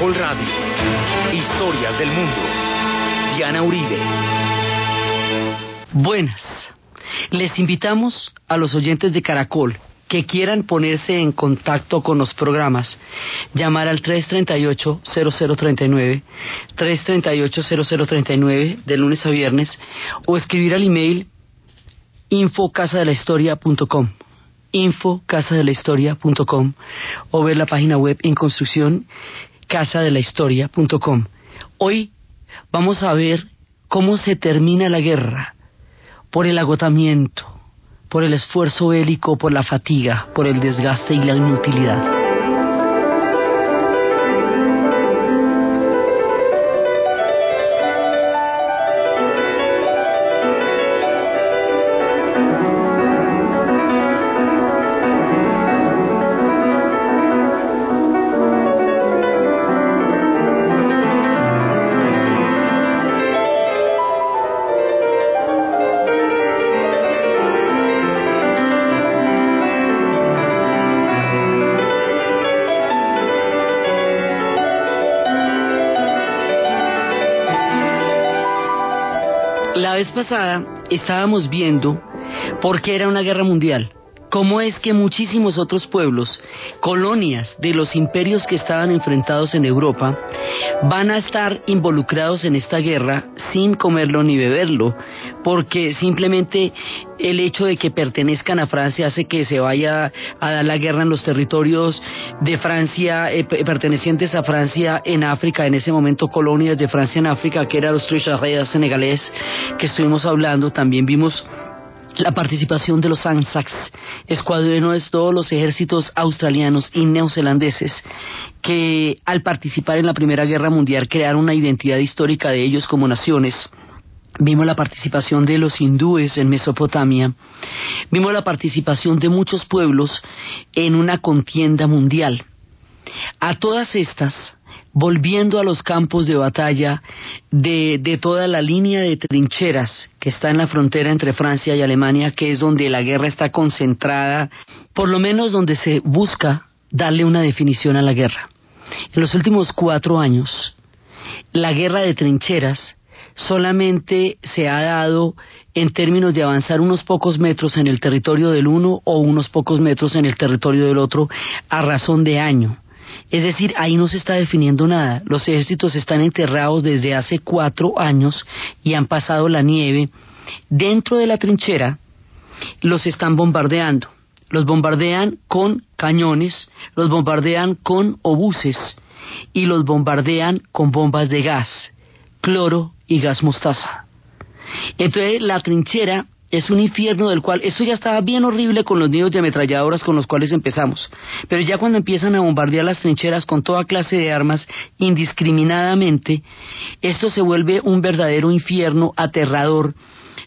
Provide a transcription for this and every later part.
Caracol Radio. Historias del mundo. Diana Uribe. Buenas. Les invitamos a los oyentes de Caracol que quieran ponerse en contacto con los programas, llamar al 338-0039, 338-0039 de lunes a viernes, o escribir al email infocasadelahistoria.com infocasadelahistoria.com o ver la página web en construcción casadelahistoria.com. Hoy vamos a ver cómo se termina la guerra por el agotamiento, por el esfuerzo bélico, por la fatiga, por el desgaste y la inutilidad. Pasada estábamos viendo por qué era una guerra mundial. ¿Cómo es que muchísimos otros pueblos, colonias de los imperios que estaban enfrentados en Europa, van a estar involucrados en esta guerra sin comerlo ni beberlo? Porque simplemente el hecho de que pertenezcan a Francia hace que se vaya a dar la guerra en los territorios de Francia, eh, pertenecientes a Francia en África, en ese momento colonias de Francia en África, que era los Tricharets senegalés, que estuvimos hablando, también vimos la participación de los ANZACs, escuadrones todos los ejércitos australianos y neozelandeses que al participar en la Primera Guerra Mundial crearon una identidad histórica de ellos como naciones. Vimos la participación de los hindúes en Mesopotamia, vimos la participación de muchos pueblos en una contienda mundial. A todas estas volviendo a los campos de batalla de, de, toda la línea de trincheras que está en la frontera entre Francia y Alemania, que es donde la guerra está concentrada, por lo menos donde se busca darle una definición a la guerra. En los últimos cuatro años, la guerra de trincheras solamente se ha dado en términos de avanzar unos pocos metros en el territorio del uno o unos pocos metros en el territorio del otro a razón de año es decir, ahí no se está definiendo nada. Los ejércitos están enterrados desde hace cuatro años y han pasado la nieve. Dentro de la trinchera los están bombardeando. Los bombardean con cañones, los bombardean con obuses y los bombardean con bombas de gas, cloro y gas mostaza. Entonces la trinchera es un infierno del cual esto ya estaba bien horrible con los nidos de ametralladoras con los cuales empezamos, pero ya cuando empiezan a bombardear las trincheras con toda clase de armas indiscriminadamente, esto se vuelve un verdadero infierno aterrador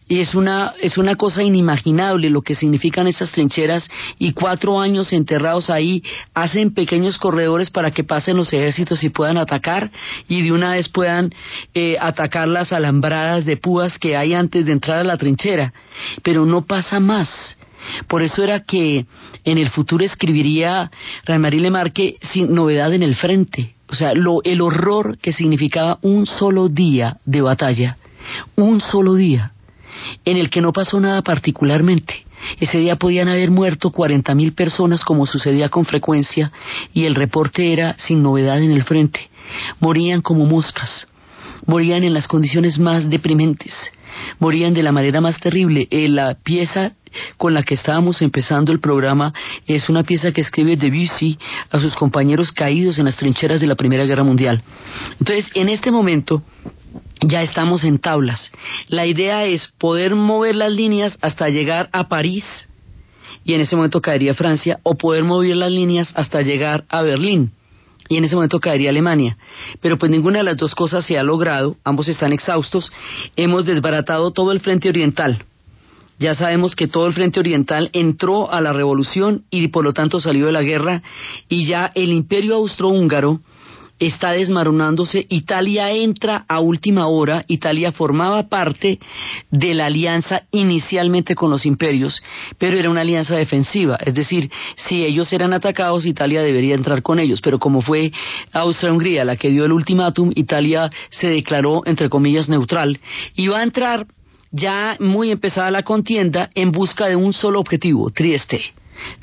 y es una, es una cosa inimaginable lo que significan esas trincheras y cuatro años enterrados ahí hacen pequeños corredores para que pasen los ejércitos y puedan atacar y de una vez puedan eh, atacar las alambradas de púas que hay antes de entrar a la trinchera. Pero no pasa más. Por eso era que en el futuro escribiría Marie Lemarque sin novedad en el frente. O sea, lo, el horror que significaba un solo día de batalla. Un solo día en el que no pasó nada particularmente. Ese día podían haber muerto cuarenta mil personas como sucedía con frecuencia y el reporte era sin novedad en el frente. Morían como moscas, morían en las condiciones más deprimentes, morían de la manera más terrible. Eh, la pieza con la que estábamos empezando el programa es una pieza que escribe Debussy a sus compañeros caídos en las trincheras de la Primera Guerra Mundial. Entonces, en este momento, ya estamos en tablas. La idea es poder mover las líneas hasta llegar a París y en ese momento caería Francia, o poder mover las líneas hasta llegar a Berlín y en ese momento caería Alemania. Pero pues ninguna de las dos cosas se ha logrado, ambos están exhaustos. Hemos desbaratado todo el frente oriental. Ya sabemos que todo el frente oriental entró a la revolución y por lo tanto salió de la guerra y ya el imperio austrohúngaro está desmaronándose, Italia entra a última hora, Italia formaba parte de la alianza inicialmente con los imperios, pero era una alianza defensiva, es decir, si ellos eran atacados, Italia debería entrar con ellos, pero como fue Austria-Hungría la que dio el ultimátum, Italia se declaró, entre comillas, neutral, y va a entrar ya muy empezada la contienda en busca de un solo objetivo, Trieste.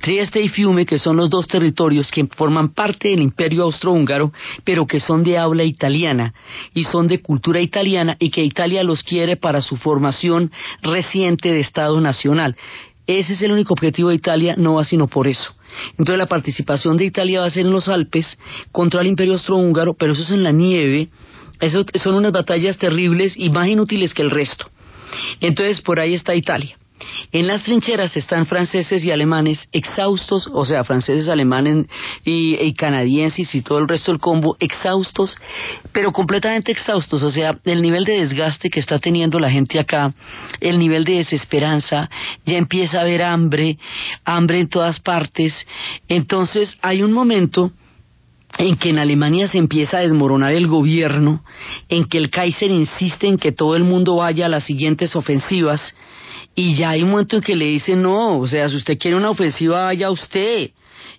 Trieste y Fiume, que son los dos territorios que forman parte del imperio austrohúngaro, pero que son de habla italiana y son de cultura italiana y que Italia los quiere para su formación reciente de Estado nacional. Ese es el único objetivo de Italia, no va sino por eso. Entonces la participación de Italia va a ser en los Alpes contra el imperio austrohúngaro, pero eso es en la nieve, eso son unas batallas terribles y más inútiles que el resto. Entonces por ahí está Italia. En las trincheras están franceses y alemanes exhaustos, o sea, franceses, alemanes y, canadienses y todo el resto del combo exhaustos, pero completamente exhaustos, o sea, el nivel de desgaste que está teniendo la gente acá, el nivel de desesperanza, ya empieza a haber hambre, hambre en todas partes, entonces hay un momento en que en Alemania se empieza a desmoronar el gobierno, en que el Kaiser insiste en que todo el mundo vaya a las siguientes ofensivas, y ya hay un momento en que le dicen, no, o sea, si usted quiere una ofensiva, vaya usted.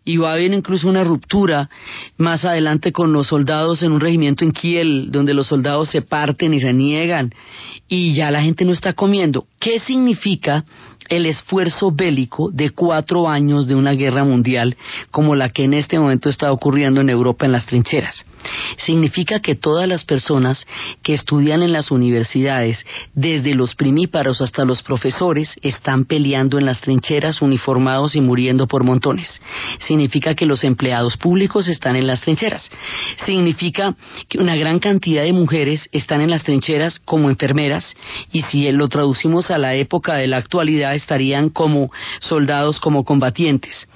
Y va a haber incluso una ruptura más adelante con los soldados en un regimiento en Kiel, donde los soldados se parten y se niegan. Y ya la gente no está comiendo. ¿Qué significa el esfuerzo bélico de cuatro años de una guerra mundial como la que en este momento está ocurriendo en Europa en las trincheras. Significa que todas las personas que estudian en las universidades, desde los primíparos hasta los profesores, están peleando en las trincheras uniformados y muriendo por montones. Significa que los empleados públicos están en las trincheras. Significa que una gran cantidad de mujeres están en las trincheras como enfermeras y si lo traducimos a la época de la actualidad estarían como soldados, como combatientes.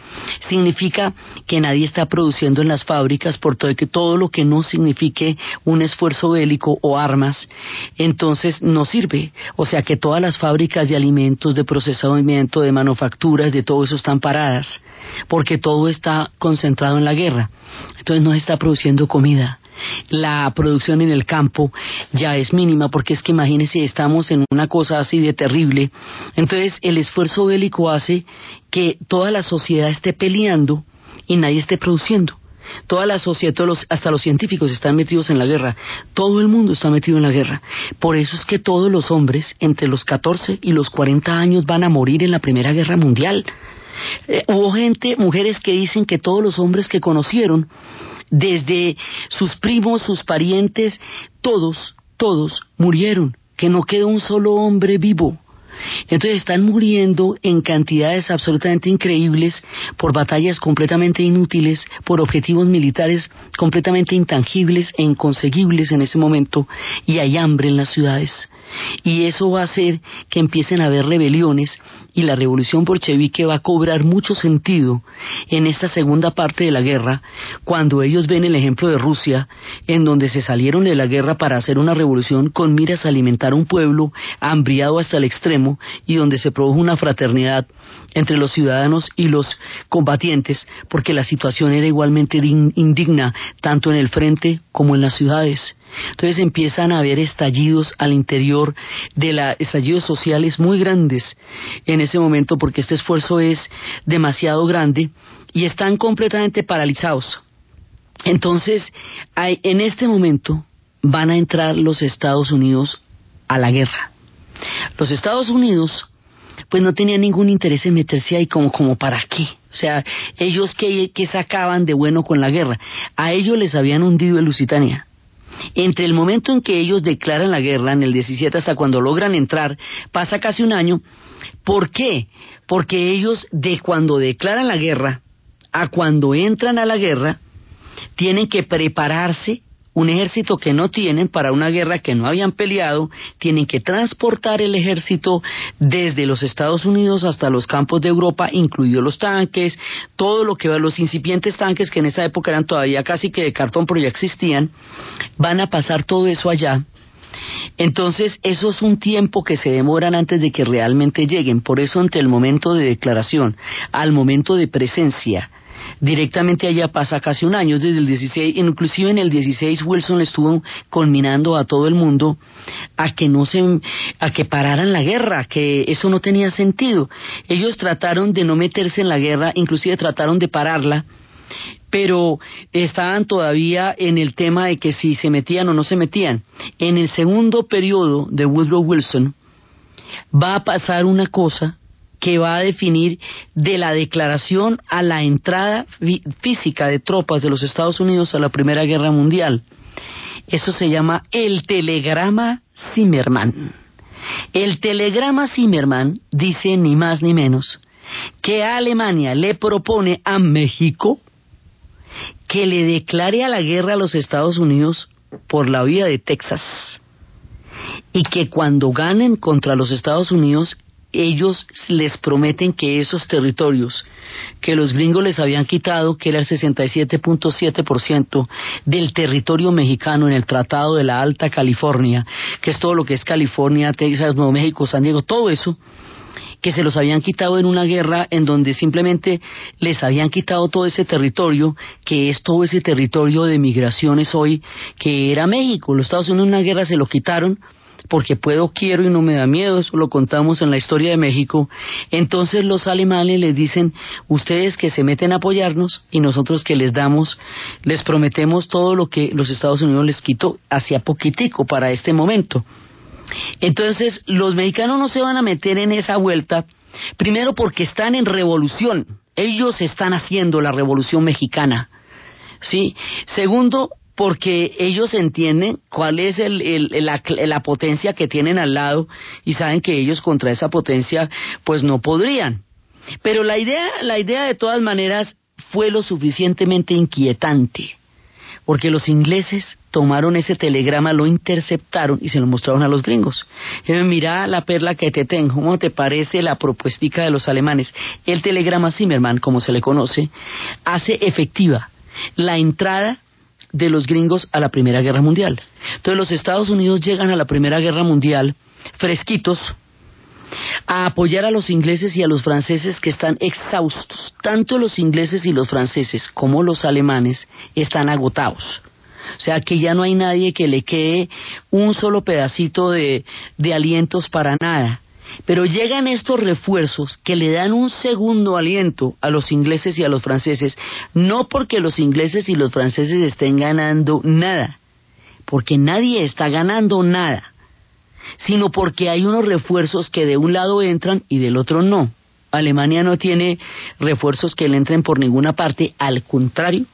Significa que nadie está produciendo en las fábricas por todo, que todo lo que no signifique un esfuerzo bélico o armas, entonces no sirve. O sea que todas las fábricas de alimentos, de procesamiento, de manufacturas, de todo eso están paradas, porque todo está concentrado en la guerra. Entonces no se está produciendo comida la producción en el campo ya es mínima, porque es que imagínense, estamos en una cosa así de terrible. Entonces, el esfuerzo bélico hace que toda la sociedad esté peleando y nadie esté produciendo. Toda la sociedad, hasta los científicos están metidos en la guerra. Todo el mundo está metido en la guerra. Por eso es que todos los hombres entre los 14 y los 40 años van a morir en la Primera Guerra Mundial. Eh, hubo gente, mujeres que dicen que todos los hombres que conocieron desde sus primos, sus parientes, todos, todos murieron, que no quedó un solo hombre vivo. Entonces están muriendo en cantidades absolutamente increíbles por batallas completamente inútiles, por objetivos militares completamente intangibles e inconseguibles en ese momento, y hay hambre en las ciudades. Y eso va a hacer que empiecen a haber rebeliones y la revolución bolchevique va a cobrar mucho sentido en esta segunda parte de la guerra, cuando ellos ven el ejemplo de Rusia, en donde se salieron de la guerra para hacer una revolución con miras a alimentar un pueblo hambriado hasta el extremo y donde se produjo una fraternidad entre los ciudadanos y los combatientes, porque la situación era igualmente indigna tanto en el frente como en las ciudades. Entonces empiezan a haber estallidos al interior de la estallidos sociales muy grandes en ese momento porque este esfuerzo es demasiado grande y están completamente paralizados. Entonces, en este momento van a entrar los Estados Unidos a la guerra. Los Estados Unidos pues no tenían ningún interés en meterse ahí como, como para qué. O sea, ellos que, que sacaban de bueno con la guerra. A ellos les habían hundido el Lusitania. Entre el momento en que ellos declaran la guerra, en el 17 hasta cuando logran entrar, pasa casi un año. ¿Por qué? Porque ellos de cuando declaran la guerra a cuando entran a la guerra, tienen que prepararse un ejército que no tienen para una guerra que no habían peleado, tienen que transportar el ejército desde los Estados Unidos hasta los campos de Europa, incluidos los tanques, todo lo que los incipientes tanques que en esa época eran todavía casi que de cartón pero ya existían, van a pasar todo eso allá. Entonces, eso es un tiempo que se demoran antes de que realmente lleguen. Por eso, ante el momento de declaración al momento de presencia directamente allá pasa casi un año, desde el 16, inclusive en el 16 Wilson estuvo culminando a todo el mundo a que no se, a que pararan la guerra, que eso no tenía sentido. Ellos trataron de no meterse en la guerra, inclusive trataron de pararla, pero estaban todavía en el tema de que si se metían o no se metían. En el segundo periodo de Woodrow Wilson va a pasar una cosa que va a definir de la declaración a la entrada física de tropas de los Estados Unidos a la Primera Guerra Mundial. Eso se llama el telegrama Zimmerman. El telegrama Zimmerman dice ni más ni menos que Alemania le propone a México que le declare a la guerra a los Estados Unidos por la vía de Texas y que cuando ganen contra los Estados Unidos ellos les prometen que esos territorios que los gringos les habían quitado, que era el 67.7% del territorio mexicano en el Tratado de la Alta California, que es todo lo que es California, Texas, Nuevo México, San Diego, todo eso, que se los habían quitado en una guerra en donde simplemente les habían quitado todo ese territorio, que es todo ese territorio de migraciones hoy, que era México. Los Estados Unidos en una guerra se lo quitaron porque puedo, quiero y no me da miedo, eso lo contamos en la historia de México, entonces los alemanes les dicen, ustedes que se meten a apoyarnos y nosotros que les damos, les prometemos todo lo que los Estados Unidos les quitó hacia poquitico para este momento. Entonces los mexicanos no se van a meter en esa vuelta, primero porque están en revolución, ellos están haciendo la revolución mexicana. ¿sí? Segundo, porque ellos entienden cuál es la, potencia que tienen al lado y saben que ellos contra esa potencia pues no podrían. Pero la idea, la idea de todas maneras fue lo suficientemente inquietante, porque los ingleses tomaron ese telegrama, lo interceptaron y se lo mostraron a los gringos. mira la perla que te tengo, ¿cómo te parece la propuestica de los alemanes? El telegrama Zimmermann, como se le conoce, hace efectiva la entrada de los gringos a la Primera Guerra Mundial. Entonces los Estados Unidos llegan a la Primera Guerra Mundial fresquitos a apoyar a los ingleses y a los franceses que están exhaustos. Tanto los ingleses y los franceses como los alemanes están agotados. O sea que ya no hay nadie que le quede un solo pedacito de, de alientos para nada. Pero llegan estos refuerzos que le dan un segundo aliento a los ingleses y a los franceses, no porque los ingleses y los franceses estén ganando nada, porque nadie está ganando nada, sino porque hay unos refuerzos que de un lado entran y del otro no. Alemania no tiene refuerzos que le entren por ninguna parte, al contrario,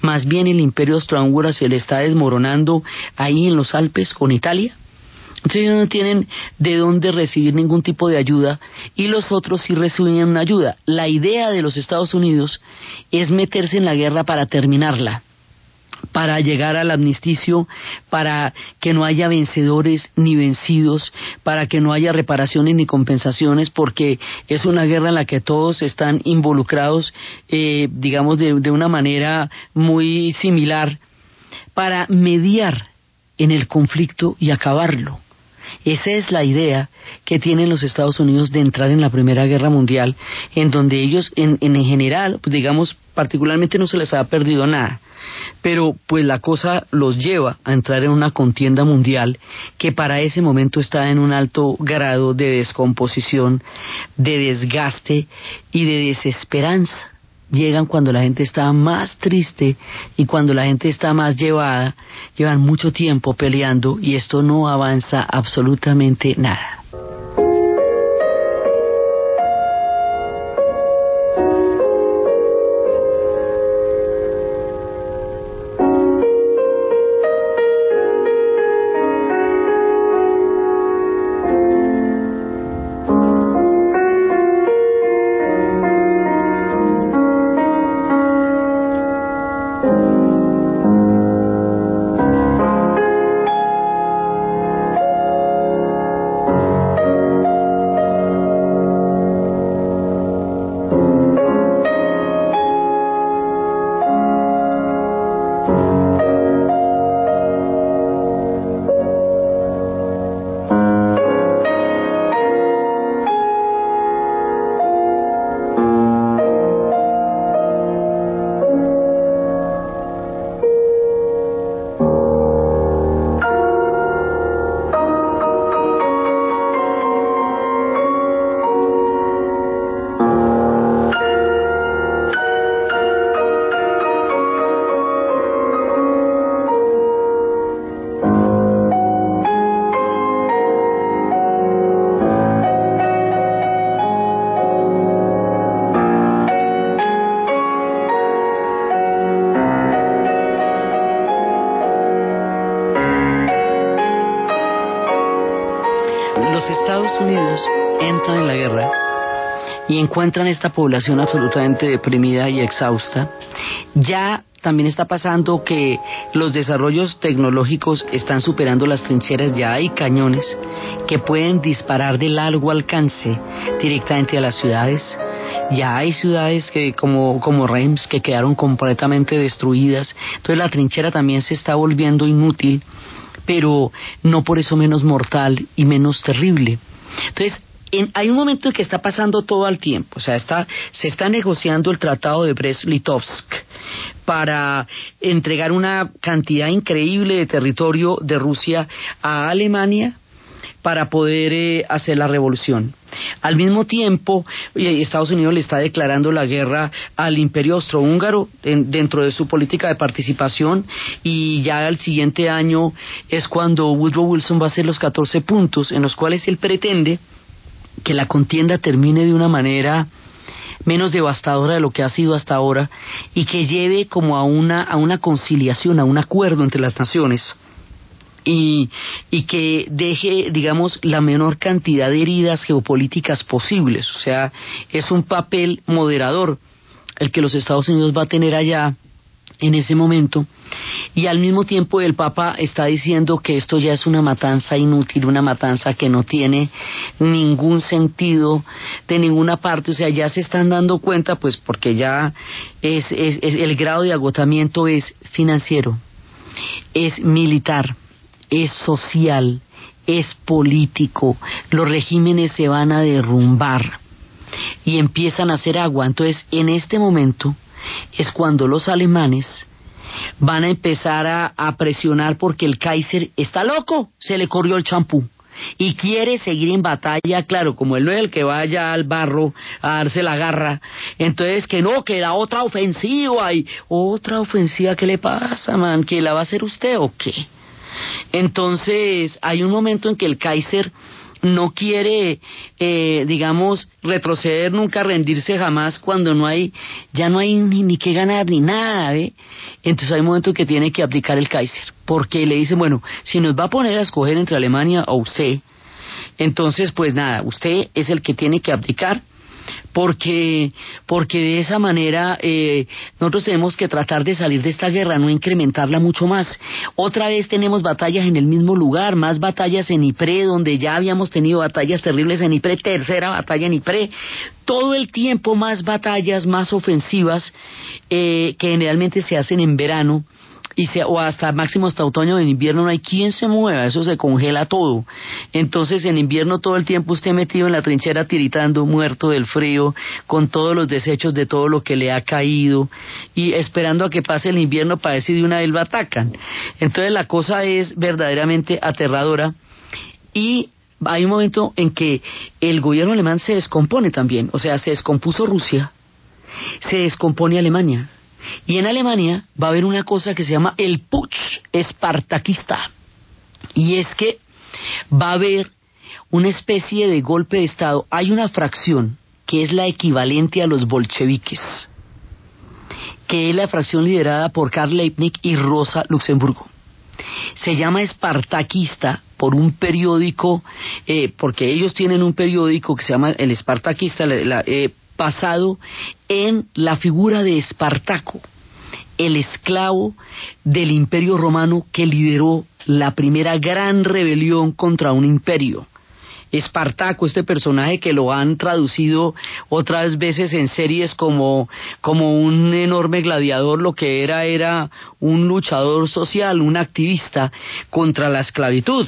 más bien el imperio austrohúngaro se le está desmoronando ahí en los Alpes con Italia entonces ellos no tienen de dónde recibir ningún tipo de ayuda y los otros sí reciben una ayuda. La idea de los Estados Unidos es meterse en la guerra para terminarla para llegar al amnisticio, para que no haya vencedores ni vencidos, para que no haya reparaciones ni compensaciones, porque es una guerra en la que todos están involucrados, eh, digamos, de una manera muy similar, para mediar en el conflicto y acabarlo. Esa es la idea que tienen los Estados Unidos de entrar en la Primera Guerra Mundial, en donde ellos, en, en general, pues, digamos, particularmente no se les ha perdido nada, pero pues la cosa los lleva a entrar en una contienda mundial que para ese momento está en un alto grado de descomposición, de desgaste y de desesperanza llegan cuando la gente está más triste y cuando la gente está más llevada, llevan mucho tiempo peleando y esto no avanza absolutamente nada. Encuentran esta población absolutamente deprimida y exhausta, ya también está pasando que los desarrollos tecnológicos están superando las trincheras, ya hay cañones que pueden disparar de largo alcance directamente a las ciudades. Ya hay ciudades que como, como Reims que quedaron completamente destruidas. Entonces la trinchera también se está volviendo inútil, pero no por eso menos mortal y menos terrible. Entonces, hay un momento en que está pasando todo al tiempo, o sea, está, se está negociando el tratado de Brest-Litovsk para entregar una cantidad increíble de territorio de Rusia a Alemania para poder eh, hacer la revolución. Al mismo tiempo, eh, Estados Unidos le está declarando la guerra al imperio austrohúngaro dentro de su política de participación y ya el siguiente año es cuando Woodrow Wilson va a hacer los 14 puntos en los cuales él pretende que la contienda termine de una manera menos devastadora de lo que ha sido hasta ahora y que lleve como a una, a una conciliación, a un acuerdo entre las naciones. Y, y, que deje, digamos, la menor cantidad de heridas geopolíticas posibles. O sea, es un papel moderador el que los Estados Unidos va a tener allá en ese momento y al mismo tiempo el Papa está diciendo que esto ya es una matanza inútil, una matanza que no tiene ningún sentido de ninguna parte, o sea, ya se están dando cuenta, pues porque ya es, es, el grado de agotamiento es financiero, es militar, es social, es político, los regímenes se van a derrumbar y empiezan a hacer agua. Entonces, en este momento, es cuando los alemanes van a empezar a, presionar porque el Kaiser está loco, se le corrió el champú y quiere seguir en batalla, claro, como él no es el que vaya al barro a darse la garra, entonces que no, que la otra ofensiva y otra ofensiva, ¿qué le pasa, man? ¿Que la va a hacer usted o qué? Entonces hay un momento en que el Kaiser no quiere, eh, digamos, retroceder, nunca rendirse jamás cuando no hay, ya no hay ni, ni que ganar ni nada, ¿ve? Entonces hay un momento que tiene que abdicar el Kaiser, porque le dicen, bueno, si nos va a poner a escoger entre Alemania o usted, entonces pues nada, usted es el que tiene que abdicar porque, porque de esa manera eh, nosotros tenemos que tratar de salir de esta guerra, no incrementarla mucho más. Otra vez tenemos batallas en el mismo lugar, más batallas en Ypres, donde ya habíamos tenido batallas terribles en Ypres, tercera batalla en Ypres, todo el tiempo más batallas, más ofensivas, eh, que generalmente se hacen en verano y se, o hasta máximo hasta otoño en invierno no hay quien se mueva, eso se congela todo. Entonces en invierno todo el tiempo usted metido en la trinchera tiritando, muerto del frío, con todos los desechos de todo lo que le ha caído y esperando a que pase el invierno para decir de una vez lo atacan. Entonces la cosa es verdaderamente aterradora y hay un momento en que el gobierno alemán se descompone también, o sea, se descompuso Rusia, se descompone Alemania y en Alemania va a haber una cosa que se llama el putsch espartaquista. Y es que va a haber una especie de golpe de Estado. Hay una fracción que es la equivalente a los bolcheviques, que es la fracción liderada por Karl Leibniz y Rosa Luxemburgo. Se llama espartaquista por un periódico, eh, porque ellos tienen un periódico que se llama el Espartaquista, eh, basado en la figura de Espartaco, el esclavo del imperio romano que lideró la primera gran rebelión contra un imperio. Espartaco, este personaje que lo han traducido otras veces en series como, como un enorme gladiador, lo que era era un luchador social, un activista contra la esclavitud.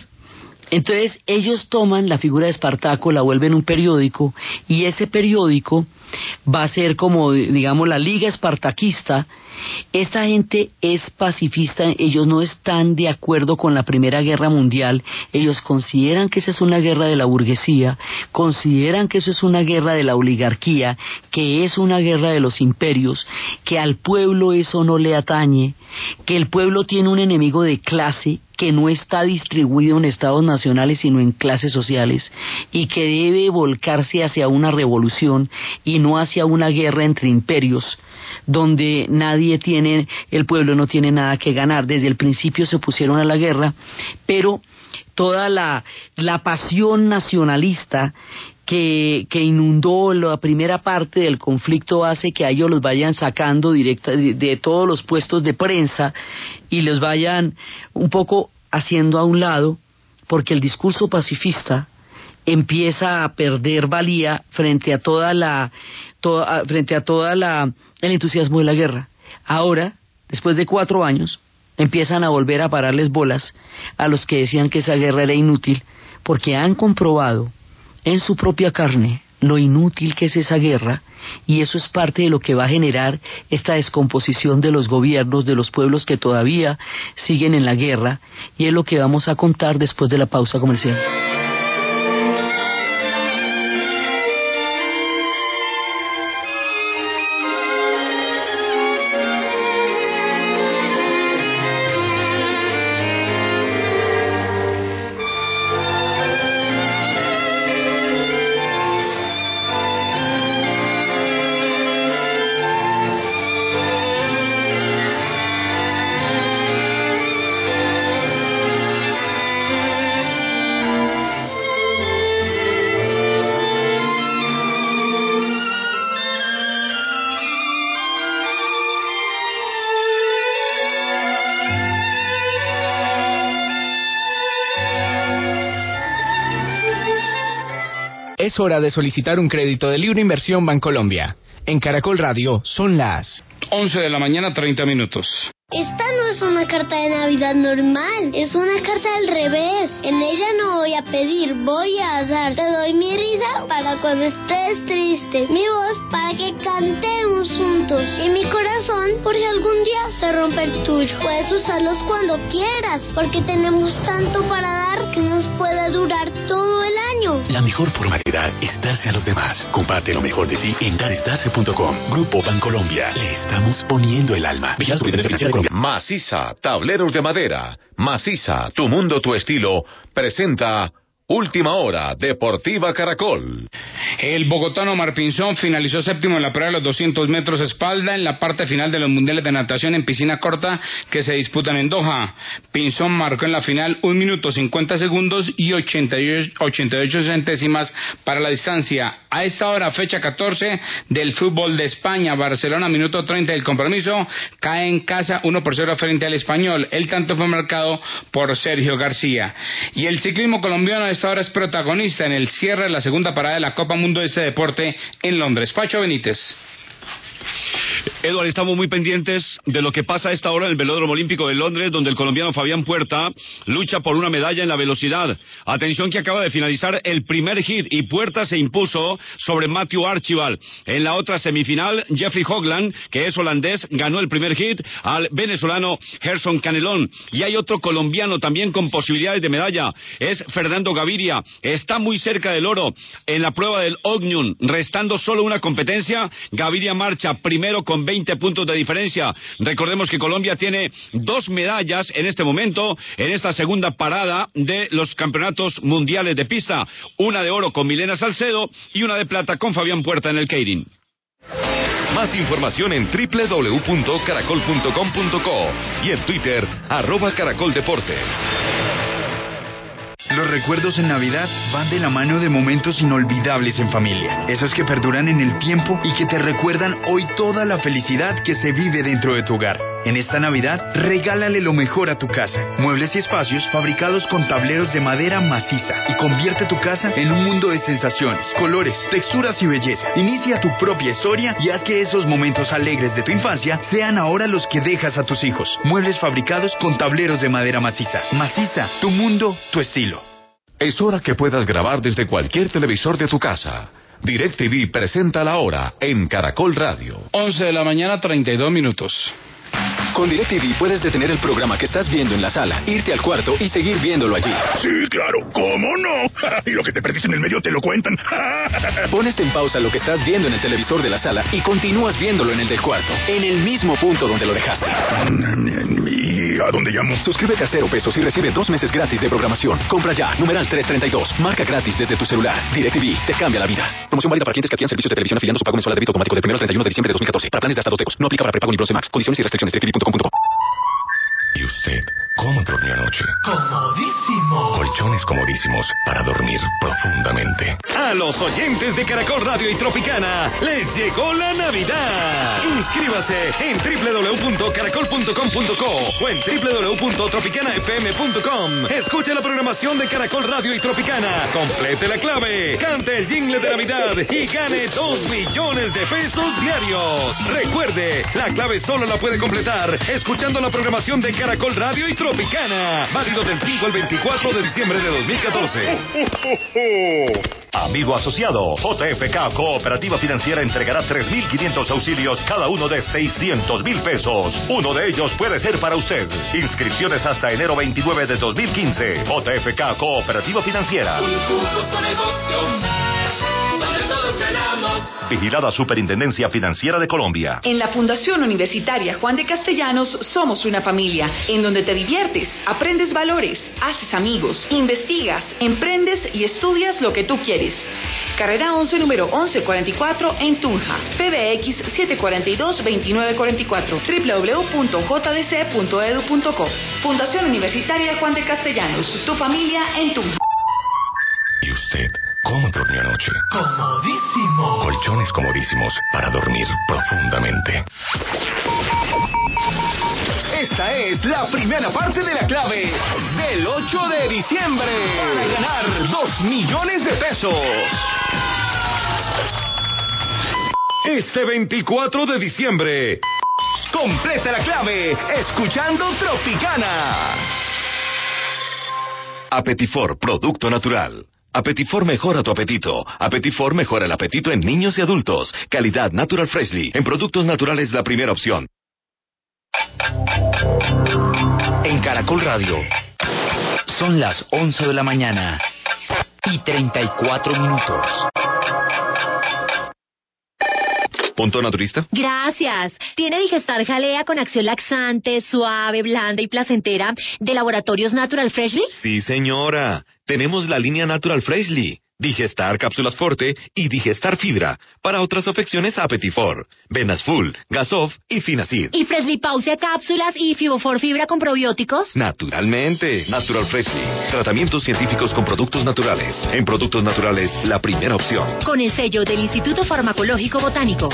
Entonces ellos toman la figura de Espartaco, la vuelven un periódico y ese periódico va a ser como, digamos, la liga espartaquista. Esta gente es pacifista, ellos no están de acuerdo con la Primera Guerra Mundial, ellos consideran que esa es una guerra de la burguesía, consideran que eso es una guerra de la oligarquía, que es una guerra de los imperios, que al pueblo eso no le atañe, que el pueblo tiene un enemigo de clase que no está distribuido en estados nacionales sino en clases sociales y que debe volcarse hacia una revolución y no hacia una guerra entre imperios donde nadie tiene, el pueblo no tiene nada que ganar. Desde el principio se pusieron a la guerra, pero toda la, la pasión nacionalista que, que, inundó la primera parte del conflicto hace que a ellos los vayan sacando directa, de, todos los puestos de prensa y los vayan un poco haciendo a un lado, porque el discurso pacifista empieza a perder valía frente a toda la toda, frente a toda la el entusiasmo de la guerra. Ahora, después de cuatro años, empiezan a volver a pararles bolas a los que decían que esa guerra era inútil, porque han comprobado en su propia carne lo inútil que es esa guerra y eso es parte de lo que va a generar esta descomposición de los gobiernos, de los pueblos que todavía siguen en la guerra y es lo que vamos a contar después de la pausa comercial. Hora de solicitar un crédito de libre inversión Bancolombia. En Caracol Radio son las 11 de la mañana 30 minutos. Esta no es una carta de Navidad normal, es una carta al revés. En ella no voy a pedir, voy a dar. Te doy mi risa para cuando estés triste, mi voz para que cantemos juntos y mi corazón por si algún día se rompe el tuyo. Puedes usarlos cuando quieras, porque tenemos tanto para dar que nos puede La mejor forma de dar es darse a los demás. Comparte lo mejor de ti en darestarse.com. Grupo Bancolombia. Le estamos poniendo el alma. Maciza, tableros de madera. Maciza, tu mundo, tu estilo. Presenta Última hora, Deportiva Caracol. El bogotano Marpinzón finalizó séptimo en la prueba de los 200 metros espalda en la parte final de los mundiales de natación en piscina corta que se disputan en Doha. Pinzón marcó en la final 1 minuto 50 segundos y 88, 88 centésimas para la distancia. A esta hora, fecha 14 del fútbol de España, Barcelona, minuto 30 del compromiso, cae en casa 1 por 0 frente al español. El tanto fue marcado por Sergio García. Y el ciclismo colombiano a esta hora es protagonista en el cierre de la segunda parada de la Copa Mundo de este deporte en Londres. Pacho Benítez. Eduardo, estamos muy pendientes de lo que pasa a esta hora en el Velódromo Olímpico de Londres, donde el colombiano Fabián Puerta lucha por una medalla en la velocidad. Atención que acaba de finalizar el primer hit y Puerta se impuso sobre Matthew Archibald. En la otra semifinal, Jeffrey Hogland, que es holandés, ganó el primer hit al venezolano Gerson Canelón. Y hay otro colombiano también con posibilidades de medalla. Es Fernando Gaviria. Está muy cerca del oro en la prueba del Ognium. Restando solo una competencia, Gaviria marcha primero con 20 puntos de diferencia. Recordemos que Colombia tiene dos medallas en este momento en esta segunda parada de los campeonatos mundiales de pista. Una de oro con Milena Salcedo y una de plata con Fabián Puerta en el Keirin. Más información en www.caracol.com.co y en Twitter, arroba Caracol Deportes. Recuerdos en Navidad van de la mano de momentos inolvidables en familia, esos que perduran en el tiempo y que te recuerdan hoy toda la felicidad que se vive dentro de tu hogar. En esta Navidad, regálale lo mejor a tu casa, muebles y espacios fabricados con tableros de madera maciza y convierte tu casa en un mundo de sensaciones, colores, texturas y belleza. Inicia tu propia historia y haz que esos momentos alegres de tu infancia sean ahora los que dejas a tus hijos. Muebles fabricados con tableros de madera maciza. Maciza, tu mundo, tu estilo. Es hora que puedas grabar desde cualquier televisor de tu casa. DirecTV presenta la hora en Caracol Radio. 11 de la mañana, 32 minutos. Con DirecTV puedes detener el programa que estás viendo en la sala, irte al cuarto y seguir viéndolo allí. Sí, claro, ¿cómo no? y lo que te perdiste en el medio te lo cuentan. Pones en pausa lo que estás viendo en el televisor de la sala y continúas viéndolo en el del cuarto, en el mismo punto donde lo dejaste. ¿Y a dónde llamo? Suscríbete a cero pesos y recibe dos meses gratis de programación. Compra ya, numeral 332. Marca gratis desde tu celular. DirecTV te cambia la vida. Promoción válida para clientes que adquieran servicios de televisión afiliando su pago mensual de débito automático del 1 al 31 de diciembre de 2014. Para planes de hasta dos tecos. No aplica para prepago ni Bronce Max. Condiciones y restricciones. 送っ。¿Y usted cómo durmió anoche? Comodísimo. Colchones comodísimos para dormir profundamente. A los oyentes de Caracol Radio y Tropicana les llegó la Navidad. Inscríbase en www.caracol.com.co o en www.tropicanafm.com. Escuche la programación de Caracol Radio y Tropicana. Complete la clave, cante el jingle de Navidad y gane 2 millones de pesos diarios. Recuerde, la clave solo la puede completar escuchando la programación de Caracol Radio y Tropicana. Válido del 5 al 24 de diciembre de 2014. Amigo asociado, JFK Cooperativa Financiera entregará 3.500 auxilios, cada uno de 600 mil pesos. Uno de ellos puede ser para usted. Inscripciones hasta enero 29 de 2015. JFK Cooperativa Financiera. Vigilada Superintendencia Financiera de Colombia. En la Fundación Universitaria Juan de Castellanos somos una familia en donde te diviertes, aprendes valores, haces amigos, investigas, emprendes y estudias lo que tú quieres. Carrera 11, número 1144 en Tunja. PBX 742-2944. www.jdc.edu.co. Fundación Universitaria Juan de Castellanos. Tu familia en Tunja. ¿Y usted cómo durmió anoche? Comodísimo. Colchones comodísimos para dormir profundamente. Esta es la primera parte de la clave del 8 de diciembre para ganar 2 millones de pesos. Este 24 de diciembre, completa la clave escuchando Tropicana. Apetifor, producto natural. Apetifor mejora tu apetito. Apetifor mejora el apetito en niños y adultos. Calidad Natural Freshly. En productos naturales la primera opción. En Caracol Radio. Son las 11 de la mañana y 34 minutos. ¿Punto naturista? Gracias. Tiene Digestar Jalea con acción laxante, suave, blanda y placentera de Laboratorios Natural Freshly. Sí, señora. Tenemos la línea Natural Freshly. Digestar Cápsulas Forte y Digestar Fibra. Para otras afecciones, Apetifor, Venas Full, Gasof y Finacid. Y Freshly Pausia cápsulas y Fibofor Fibra con probióticos. Naturalmente. Natural Freshly. Tratamientos científicos con productos naturales. En productos naturales, la primera opción. Con el sello del Instituto Farmacológico Botánico.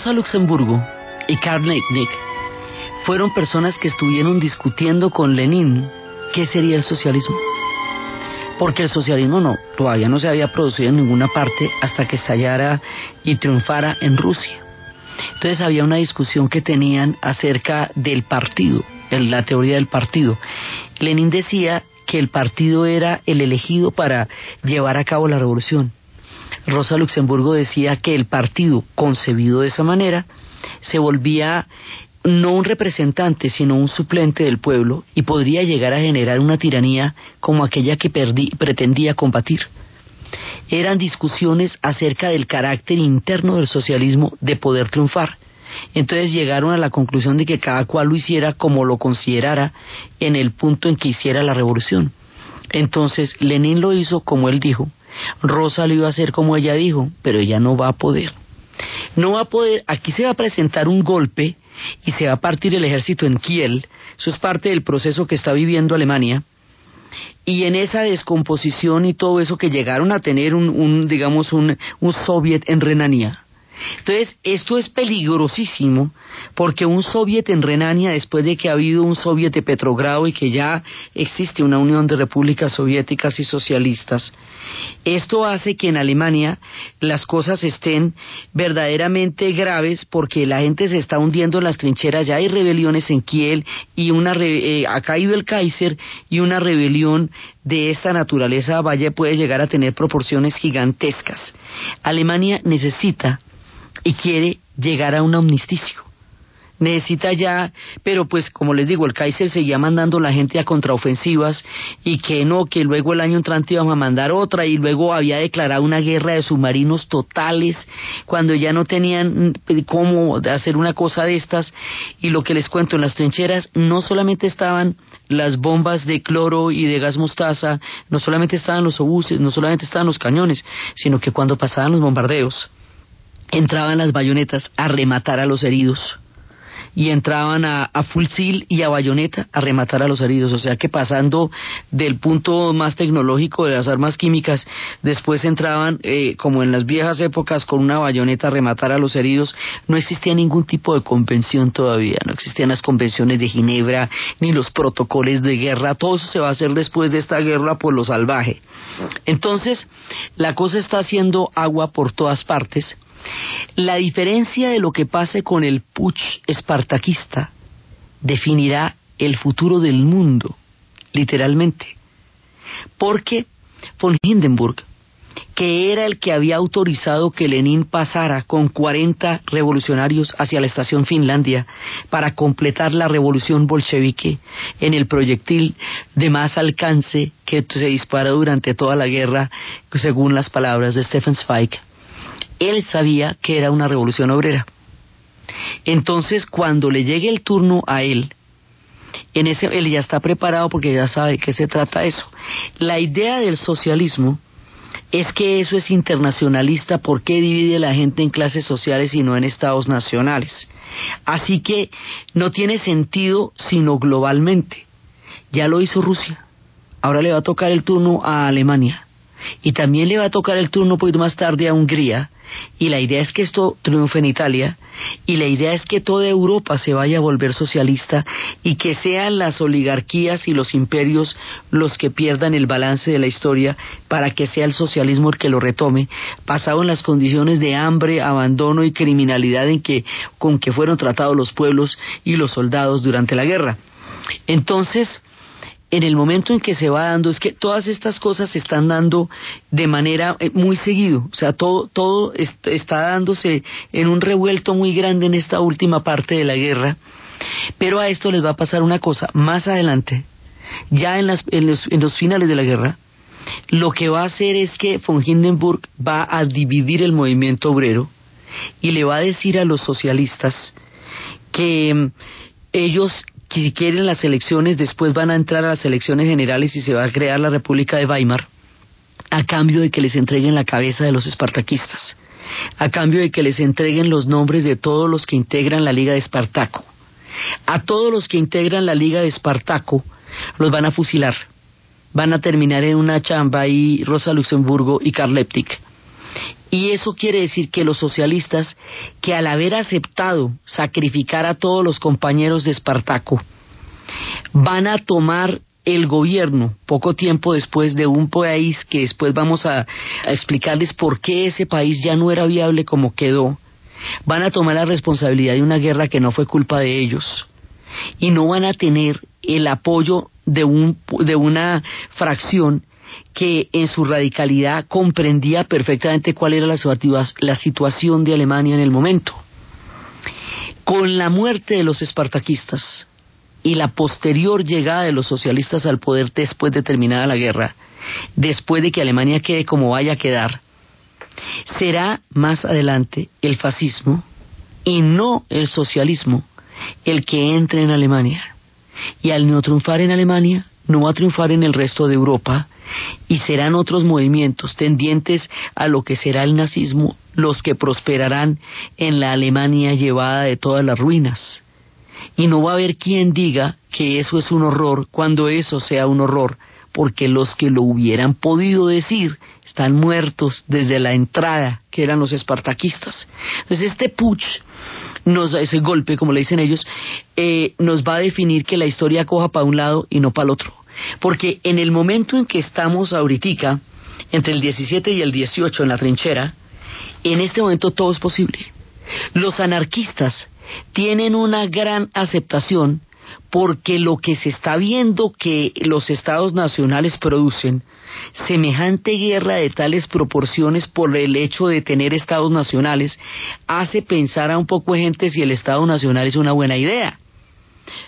Rosa Luxemburgo y Karl Liebknecht fueron personas que estuvieron discutiendo con Lenin qué sería el socialismo. Porque el socialismo no, todavía no se había producido en ninguna parte hasta que estallara y triunfara en Rusia. Entonces había una discusión que tenían acerca del partido, la teoría del partido. Lenin decía que el partido era el elegido para llevar a cabo la revolución. Rosa Luxemburgo decía que el partido, concebido de esa manera, se volvía no un representante, sino un suplente del pueblo y podría llegar a generar una tiranía como aquella que pretendía combatir. Eran discusiones acerca del carácter interno del socialismo de poder triunfar. Entonces llegaron a la conclusión de que cada cual lo hiciera como lo considerara en el punto en que hiciera la revolución. Entonces Lenin lo hizo como él dijo, Rosa lo iba a hacer como ella dijo, pero ella no va a poder. No va a poder, aquí se va a presentar un golpe y se va a partir el ejército en Kiel, eso es parte del proceso que está viviendo Alemania, y en esa descomposición y todo eso que llegaron a tener un, un digamos, un, un soviet en Renania, entonces, esto es peligrosísimo porque un soviet en Renania, después de que ha habido un soviet de Petrogrado y que ya existe una unión de repúblicas soviéticas y socialistas, esto hace que en Alemania las cosas estén verdaderamente graves porque la gente se está hundiendo en las trincheras, ya hay rebeliones en Kiel y una eh, ha caído el Kaiser y una rebelión de esta naturaleza vaya puede llegar a tener proporciones gigantescas. Alemania necesita y quiere llegar a un amnisticio. Necesita ya, pero pues como les digo, el Kaiser seguía mandando la gente a contraofensivas y que no, que luego el año entrante íbamos a mandar otra y luego había declarado una guerra de submarinos totales cuando ya no tenían cómo hacer una cosa de estas y lo que les cuento en las trincheras no solamente estaban las bombas de cloro y de gas mostaza, no solamente estaban los obuses, no solamente estaban los cañones, sino que cuando pasaban los bombardeos, entraban las bayonetas a rematar a los heridos y entraban a, a fusil y a bayoneta a rematar a los heridos. O sea que pasando del punto más tecnológico de las armas químicas, después entraban, eh, como en las viejas épocas, con una bayoneta a rematar a los heridos. No existía ningún tipo de convención todavía, no existían las convenciones de Ginebra, ni los protocolos de guerra. Todo eso se va a hacer después de esta guerra por lo salvaje. Entonces, la cosa está haciendo agua por todas partes la diferencia de lo que pase con el putsch espartaquista definirá el futuro del mundo, literalmente. Porque von Hindenburg, que era el que había autorizado que Lenin pasara con 40 revolucionarios hacia la estación Finlandia para completar la revolución bolchevique en el proyectil de más alcance que se disparó durante toda la guerra, según las palabras de Stefan Zweig, él sabía que era una revolución obrera. Entonces, cuando le llegue el turno a él, en ese, él ya está preparado porque ya sabe que se trata eso. La idea del socialismo es que eso es internacionalista porque divide a la gente en clases sociales y no en estados nacionales. Así que no tiene sentido sino globalmente. Ya lo hizo Rusia. Ahora le va a tocar el turno a Alemania. Y también le va a tocar el turno un poquito más tarde a Hungría y la idea es que esto triunfe en Italia y la idea es que toda Europa se vaya a volver socialista y que sean las oligarquías y los imperios los que pierdan el balance de la historia para que sea el socialismo el que lo retome, basado en las condiciones de hambre, abandono y criminalidad en que, con que fueron tratados los pueblos y los soldados durante la guerra. Entonces, en el momento en que se va dando, es que todas estas cosas se están dando de manera eh, muy seguido, o sea, todo, todo está dándose en un revuelto muy grande en esta última parte de la guerra, pero a esto les va a pasar una cosa, más adelante, ya en, las, en, los, en los finales de la guerra, lo que va a hacer es que von Hindenburg va a dividir el movimiento obrero y le va a decir a los socialistas que mm, ellos que si quieren las elecciones, después van a entrar a las elecciones generales y se va a crear la República de Weimar, a cambio de que les entreguen la cabeza de los espartaquistas, a cambio de que les entreguen los nombres de todos los que integran la Liga de Espartaco. A todos los que integran la Liga de Espartaco los van a fusilar. Van a terminar en una chamba ahí Rosa Luxemburgo y Karl y eso quiere decir que los socialistas, que al haber aceptado sacrificar a todos los compañeros de Espartaco, van a tomar el gobierno poco tiempo después de un país que después vamos a, explicarles por qué ese país ya no era viable como quedó, van a tomar la responsabilidad de una guerra que no fue culpa de ellos. Y no van a tener el apoyo de, un, de una fracción que en su radicalidad comprendía perfectamente cuál era la, situación de Alemania en el momento. Con la muerte de los espartaquistas y la posterior llegada de los socialistas al poder después de terminada la guerra, después de que Alemania quede como vaya a quedar, será más adelante el fascismo y no el socialismo el que entre en Alemania. Y al no triunfar en Alemania, no va a triunfar en el resto de Europa y serán otros movimientos tendientes a lo que será el nazismo los que prosperarán en la Alemania llevada de todas las ruinas. Y no va a haber quien diga que eso es un horror cuando eso sea un horror, porque los que lo hubieran podido decir están muertos desde la entrada, que eran los espartaquistas. Entonces este putsch, nos, ese golpe, como le dicen ellos, eh, nos va a definir que la historia coja para un lado y no para el otro. Porque en el momento en que estamos ahorita, entre el 17 y el 18 en la trinchera, en este momento todo es posible. Los anarquistas tienen una gran aceptación porque lo que se está viendo que los estados nacionales producen, semejante guerra de tales proporciones por el hecho de tener estados nacionales, hace pensar a un poco de gente si el estado nacional es una buena idea.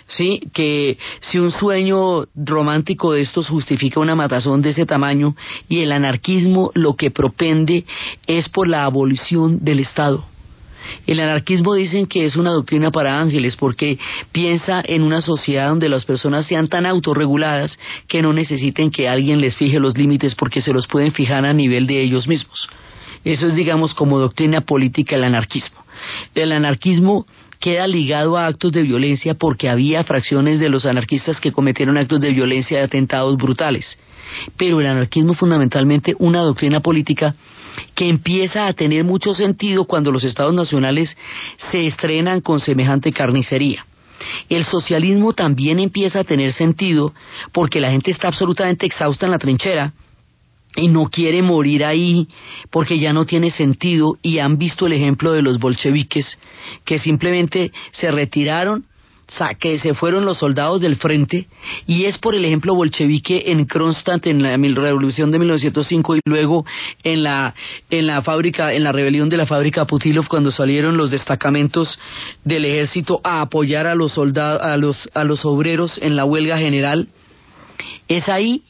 Sí, que si un sueño romántico de estos justifica una matazón de ese tamaño y el anarquismo lo que propende es por la abolición del Estado. El anarquismo dicen que es una doctrina para ángeles porque piensa en una sociedad donde las personas sean tan autorreguladas que no necesiten que alguien les fije los límites porque se los pueden fijar a nivel de ellos mismos. Eso es, digamos, como doctrina política el anarquismo. El anarquismo queda ligado a actos de violencia porque había fracciones de los anarquistas que cometieron actos de violencia y atentados brutales. Pero el anarquismo fundamentalmente una doctrina política que empieza a tener mucho sentido cuando los estados nacionales se estrenan con semejante carnicería. El socialismo también empieza a tener sentido porque la gente está absolutamente exhausta en la trinchera y no quiere morir ahí porque ya no tiene sentido y han visto el ejemplo de los bolcheviques que simplemente se retiraron que se fueron los soldados del frente y es por el ejemplo bolchevique en Kronstadt en la revolución de 1905 y luego en la en la fábrica en la rebelión de la fábrica Putilov cuando salieron los destacamentos del ejército a apoyar a los soldados a los a los obreros en la huelga general. Es ahí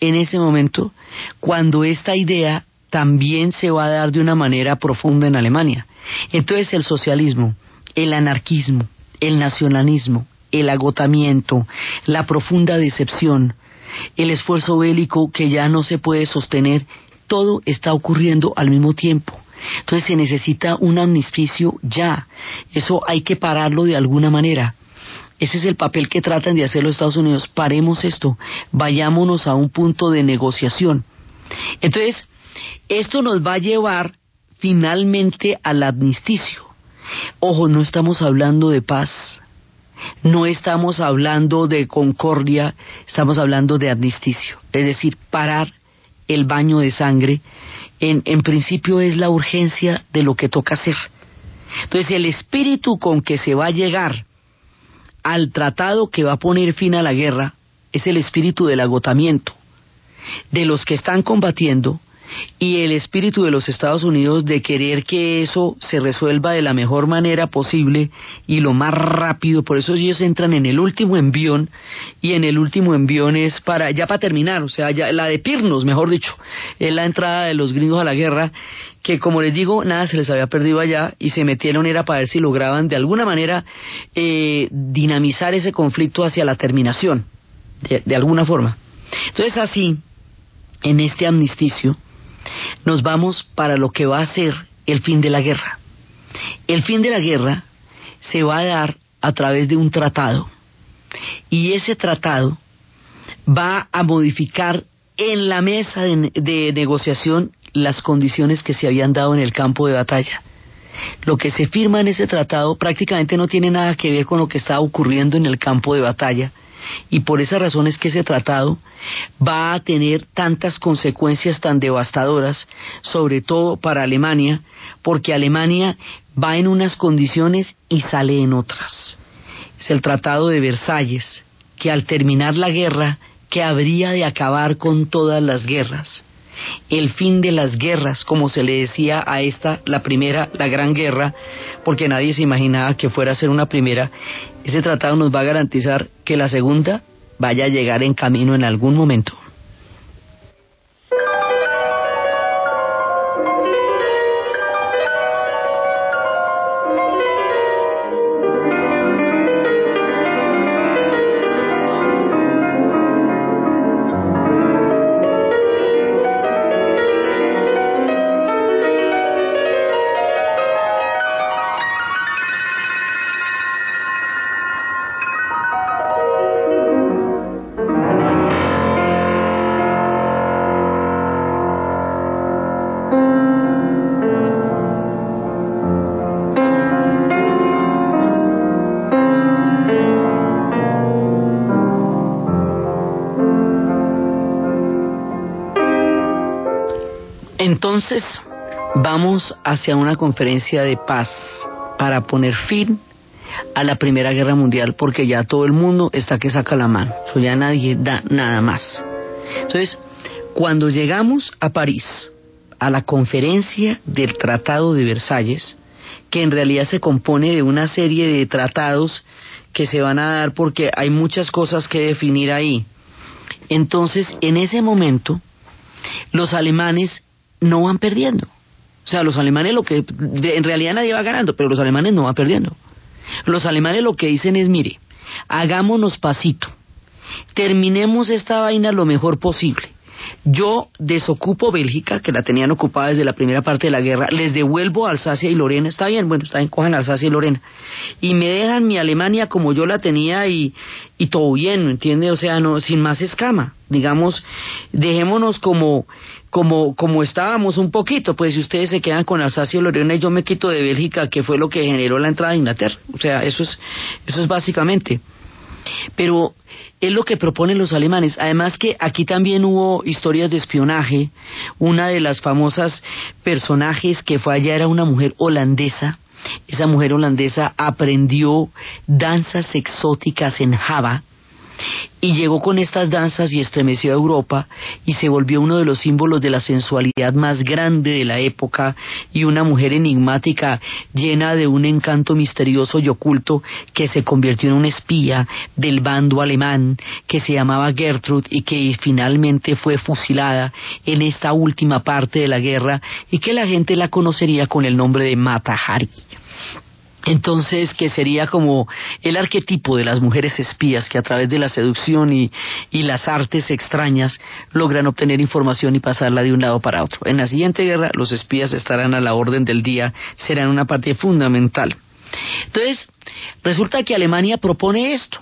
en ese momento cuando esta idea también se va a dar de una manera profunda en Alemania entonces el socialismo el anarquismo el nacionalismo, el agotamiento, la profunda decepción, el esfuerzo bélico que ya no se puede sostener, todo está ocurriendo al mismo tiempo. Entonces se necesita un amnisticio ya. Eso hay que pararlo de alguna manera. Ese es el papel que tratan de hacer los Estados Unidos. Paremos esto, vayámonos a un punto de negociación. Entonces, esto nos va a llevar finalmente al amnisticio. Ojo, no estamos hablando de paz, no estamos hablando de concordia, estamos hablando de amnisticio, es decir, parar el baño de sangre, en, en principio es la urgencia de lo que toca hacer. Entonces el espíritu con que se va a llegar al tratado que va a poner fin a la guerra es el espíritu del agotamiento de los que están combatiendo y el espíritu de los Estados Unidos de querer que eso se resuelva de la mejor manera posible y lo más rápido, por eso ellos entran en el último envión y en el último envión es para ya para terminar, o sea, ya la de Pirnos, mejor dicho, es la entrada de los gringos a la guerra que como les digo, nada se les había perdido allá y se metieron era para ver si lograban de alguna manera eh, dinamizar ese conflicto hacia la terminación, de, de alguna forma. Entonces así, en este amnisticio, nos vamos para lo que va a ser el fin de la guerra. El fin de la guerra se va a dar a través de un tratado y ese tratado va a modificar en la mesa de, negociación las condiciones que se habían dado en el campo de batalla. Lo que se firma en ese tratado prácticamente no tiene nada que ver con lo que está ocurriendo en el campo de batalla, y por esa razón es que ese tratado va a tener tantas consecuencias tan devastadoras, sobre todo para Alemania, porque Alemania va en unas condiciones y sale en otras. Es el Tratado de Versalles, que al terminar la guerra, que habría de acabar con todas las guerras. El fin de las guerras, como se le decía a esta, la primera, la gran guerra, porque nadie se imaginaba que fuera a ser una primera, ese tratado nos va a garantizar que la segunda vaya a llegar en camino en algún momento. Hacia una conferencia de paz para poner fin a la Primera Guerra Mundial, porque ya todo el mundo está que saca la mano, ya nadie da nada más. Entonces, cuando llegamos a París, a la conferencia del Tratado de Versalles, que en realidad se compone de una serie de tratados que se van a dar porque hay muchas cosas que definir ahí. Entonces, en ese momento, los alemanes no van perdiendo. O sea, los alemanes lo que, en realidad nadie va ganando, pero los alemanes no van perdiendo. Los alemanes lo que dicen es, mire, hagámonos pasito, terminemos esta vaina lo mejor posible. Yo desocupo Bélgica, que la tenían ocupada desde la primera parte de la guerra, les devuelvo Alsacia y Lorena, está bien, bueno, está bien, cojan Alsacia y Lorena, y me dejan mi Alemania como yo la tenía y, y todo bien, ¿me entiende? O sea, no, sin más escama, digamos, dejémonos como, como, como estábamos un poquito, pues si ustedes se quedan con Alsacia y Lorena y yo me quito de Bélgica, que fue lo que generó la entrada de Inglaterra, o sea, eso es, eso es básicamente. Pero es lo que proponen los alemanes. Además que aquí también hubo historias de espionaje. Una de las famosas personajes que fue allá era una mujer holandesa. Esa mujer holandesa aprendió danzas exóticas en Java y llegó con estas danzas y estremeció a Europa y se volvió uno de los símbolos de la sensualidad más grande de la época y una mujer enigmática llena de un encanto misterioso y oculto que se convirtió en una espía del bando alemán que se llamaba Gertrude y que finalmente fue fusilada en esta última parte de la guerra y que la gente la conocería con el nombre de Mata Hari. Entonces, que sería como el arquetipo de las mujeres espías que a través de la seducción y, y las artes extrañas logran obtener información y pasarla de un lado para otro. En la siguiente guerra, los espías estarán a la orden del día, serán una parte fundamental. Entonces, resulta que Alemania propone esto.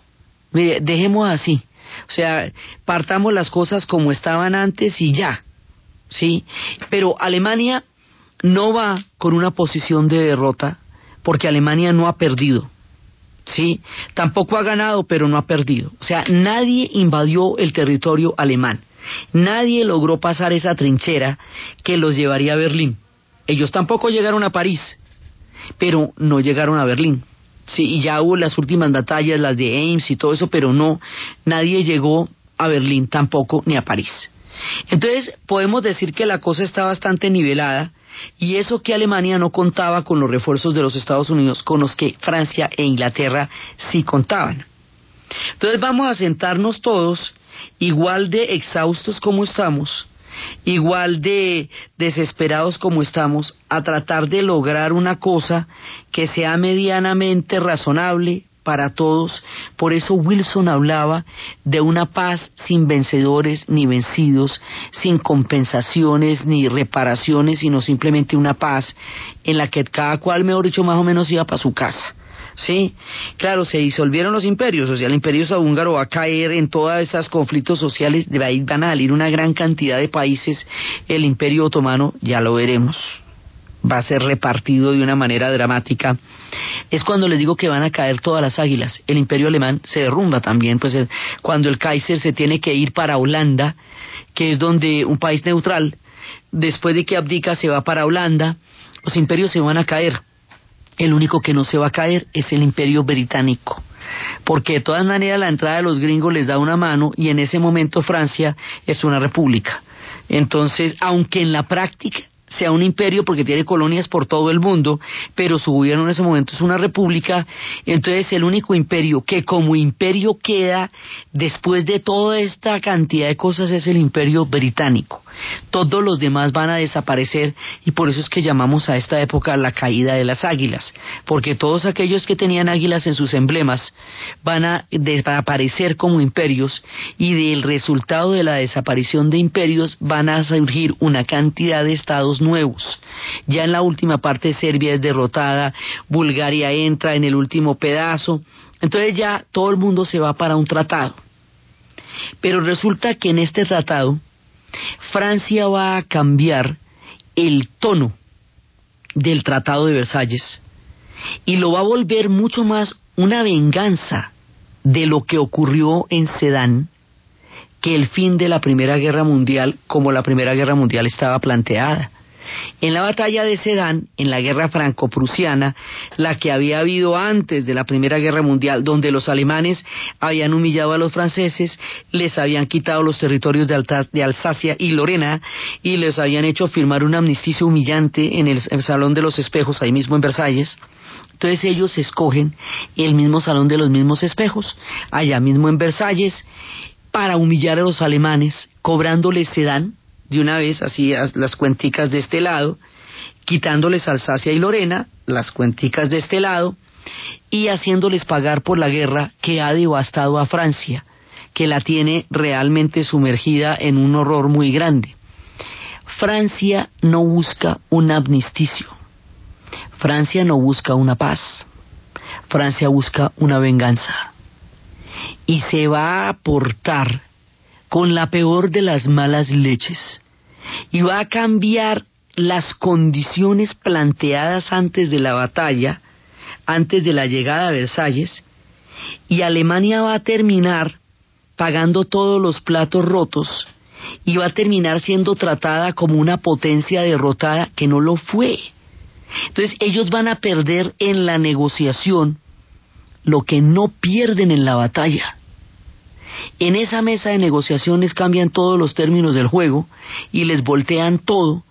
Mire, dejemos así. O sea, partamos las cosas como estaban antes y ya. ¿Sí? Pero Alemania no va con una posición de derrota porque Alemania no ha perdido. ¿Sí? Tampoco ha ganado, pero no ha perdido. O sea, nadie invadió el territorio alemán. Nadie logró pasar esa trinchera que los llevaría a Berlín. Ellos tampoco llegaron a París, pero no llegaron a Berlín. Sí, y ya hubo las últimas batallas, las de Ames y todo eso, pero no, nadie llegó a Berlín tampoco ni a París. Entonces, podemos decir que la cosa está bastante nivelada y eso que Alemania no contaba con los refuerzos de los Estados Unidos, con los que Francia e Inglaterra sí contaban. Entonces vamos a sentarnos todos igual de exhaustos como estamos, igual de desesperados como estamos, a tratar de lograr una cosa que sea medianamente razonable para todos. Por eso Wilson hablaba de una paz sin vencedores ni vencidos, sin compensaciones ni reparaciones, sino simplemente una paz en la que cada cual, mejor dicho, más o menos iba para su casa. Sí, claro, se disolvieron los imperios, o sea, el imperio austrohúngaro va a caer en todos esos conflictos sociales, de ahí van a salir una gran cantidad de países, el imperio otomano, ya lo veremos, va a ser repartido de una manera dramática. Es cuando les digo que van a caer todas las águilas. El imperio alemán se derrumba también, pues cuando el Kaiser se tiene que ir para Holanda, que es donde un país neutral, después de que abdica se va para Holanda, los imperios se van a caer. el único que no se va a caer es el imperio británico. Porque de todas maneras la entrada de los gringos les da una mano y en ese momento Francia es una república. Entonces, aunque en la práctica sea un imperio porque tiene colonias por todo el mundo, pero su gobierno en ese momento es una república, entonces el único imperio que como imperio queda después de toda esta cantidad de cosas es el imperio británico. Todos los demás van a desaparecer y por eso es que llamamos a esta época la caída de las águilas, porque todos aquellos que tenían águilas en sus emblemas van a desaparecer como imperios y del resultado de la desaparición de imperios van a surgir una cantidad de estados nuevos. Ya en la última parte Serbia es derrotada, Bulgaria entra en el último pedazo, entonces ya todo el mundo se va para un tratado. Pero resulta que en este tratado Francia va a cambiar el tono del Tratado de Versalles y lo va a volver mucho más una venganza de lo que ocurrió en Sedán que el fin de la Primera Guerra Mundial como la Primera Guerra Mundial estaba planteada. En la batalla de Sedán, en la guerra franco-prusiana, la que había habido antes de la Primera Guerra Mundial, donde los alemanes habían humillado a los franceses, les habían quitado los territorios de, Alsacia y Lorena y les habían hecho firmar un amnisticio humillante en el, el Salón de los Espejos, ahí mismo en Versalles. Entonces ellos escogen el mismo Salón de los mismos Espejos, allá mismo en Versalles, para humillar a los alemanes, cobrándoles Sedán, de una vez así las cuenticas de este lado, quitándoles Alsacia y Lorena, las cuenticas de este lado, y haciéndoles pagar por la guerra que ha devastado a Francia, que la tiene realmente sumergida en un horror muy grande. Francia no busca un amnisticio, Francia no busca una paz, Francia busca una venganza. Y se va a aportar con la peor de las malas leches y va a cambiar las condiciones planteadas antes de la batalla, antes de la llegada a Versalles, y Alemania va a terminar pagando todos los platos rotos y va a terminar siendo tratada como una potencia derrotada que no lo fue. Entonces ellos van a perder en la negociación lo que no pierden en la batalla. En esa mesa de negociaciones cambian todos los términos del juego y les voltean todo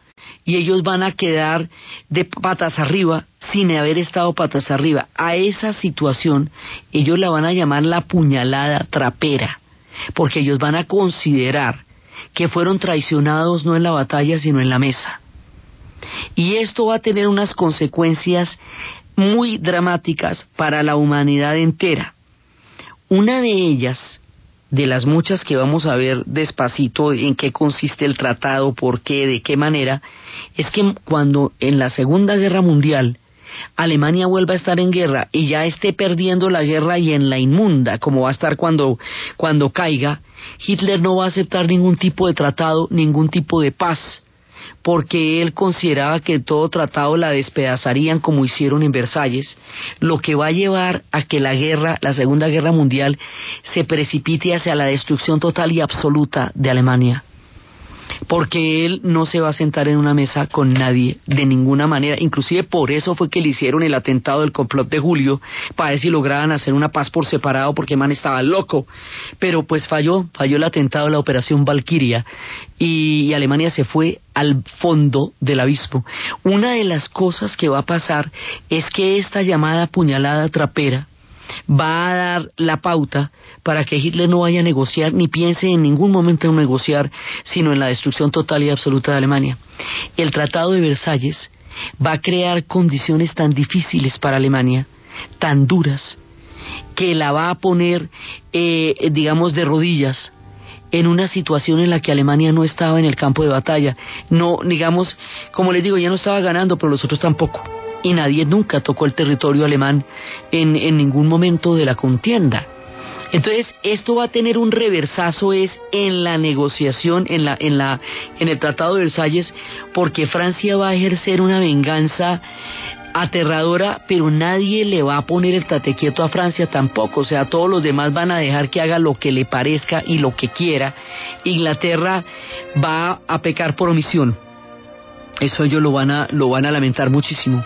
y ellos van a quedar de patas arriba sin haber estado patas arriba. A esa situación ellos la van a llamar la puñalada trapera, porque ellos van a considerar que fueron traicionados no en la batalla sino en la mesa. Y esto va a tener unas consecuencias muy dramáticas para la humanidad entera. Una de ellas de las muchas que vamos a ver despacito en qué consiste el tratado, por qué, de qué manera, es que cuando en la Segunda Guerra Mundial Alemania vuelva a estar en guerra y ya esté perdiendo la guerra y en la inmunda, como va a estar cuando, cuando caiga, Hitler no va a aceptar ningún tipo de tratado, ningún tipo de paz porque él consideraba que todo tratado la despedazarían como hicieron en Versalles, lo que va a llevar a que la guerra, la Segunda Guerra Mundial, se precipite hacia la destrucción total y absoluta de Alemania porque él no se va a sentar en una mesa con nadie de ninguna manera. Inclusive por eso fue que le hicieron el atentado del complot de julio, para ver si lograban hacer una paz por separado, porque Man estaba loco. Pero pues falló, falló el atentado de la operación Valkyria y, Alemania se fue al fondo del abismo. Una de las cosas que va a pasar es que esta llamada puñalada trapera va a dar la pauta para que Hitler no vaya a negociar ni piense en ningún momento en negociar, sino en la destrucción total y absoluta de Alemania. El Tratado de Versalles va a crear condiciones tan difíciles para Alemania, tan duras, que la va a poner, eh, digamos, de rodillas en una situación en la que Alemania no estaba en el campo de batalla. No, digamos, como les digo, ya no estaba ganando, pero los otros tampoco y nadie nunca tocó el territorio alemán en, en ningún momento de la contienda. Entonces, esto va a tener un reversazo es en la negociación, en la, en la, en el Tratado de Versalles, porque Francia va a ejercer una venganza aterradora, pero nadie le va a poner el tatequieto a Francia tampoco, o sea, todos los demás van a dejar que haga lo que le parezca y lo que quiera. Inglaterra va a pecar por omisión Eso ellos lo van a lo van a lamentar muchísimo.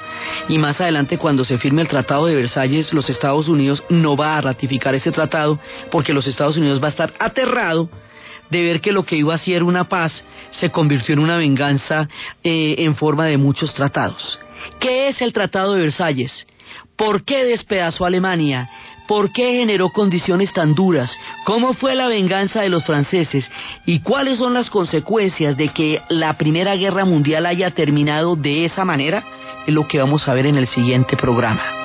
Y más adelante cuando se firme el Tratado de Versalles, los Estados Unidos no va a ratificar ese tratado porque los Estados Unidos va a estar aterrado de ver que lo que iba a ser una paz se convirtió en una venganza eh, en forma de muchos tratados. ¿Qué es el Tratado de Versalles? ¿Por qué despedazó a Alemania? ¿Por qué generó condiciones tan duras? ¿Cómo fue la venganza de los franceses? ¿Y cuáles son las consecuencias de que la Primera Guerra Mundial haya terminado de esa manera? Es lo que vamos a ver en el siguiente programa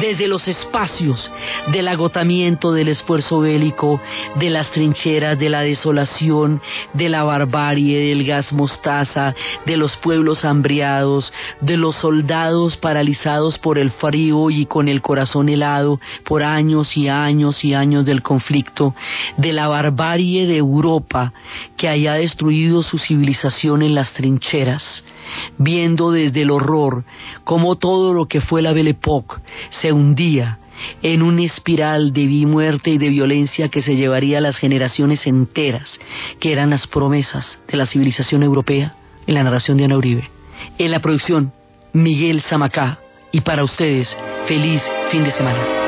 desde los espacios del agotamiento del esfuerzo bélico, de las trincheras, de la desolación, de la barbarie, del gas mostaza, de los pueblos hambriados, de los soldados paralizados por el frío y con el corazón helado por años y años y años del conflicto, de la barbarie de Europa que haya destruido su civilización en las trincheras, viendo desde el horror cómo todo lo que fue la Belle Époque se hundía en una espiral de muerte y de violencia que se llevaría a las generaciones enteras, que eran las promesas de la civilización europea, en la narración de Ana Uribe. En la producción, Miguel Zamacá. Y para ustedes, feliz fin de semana.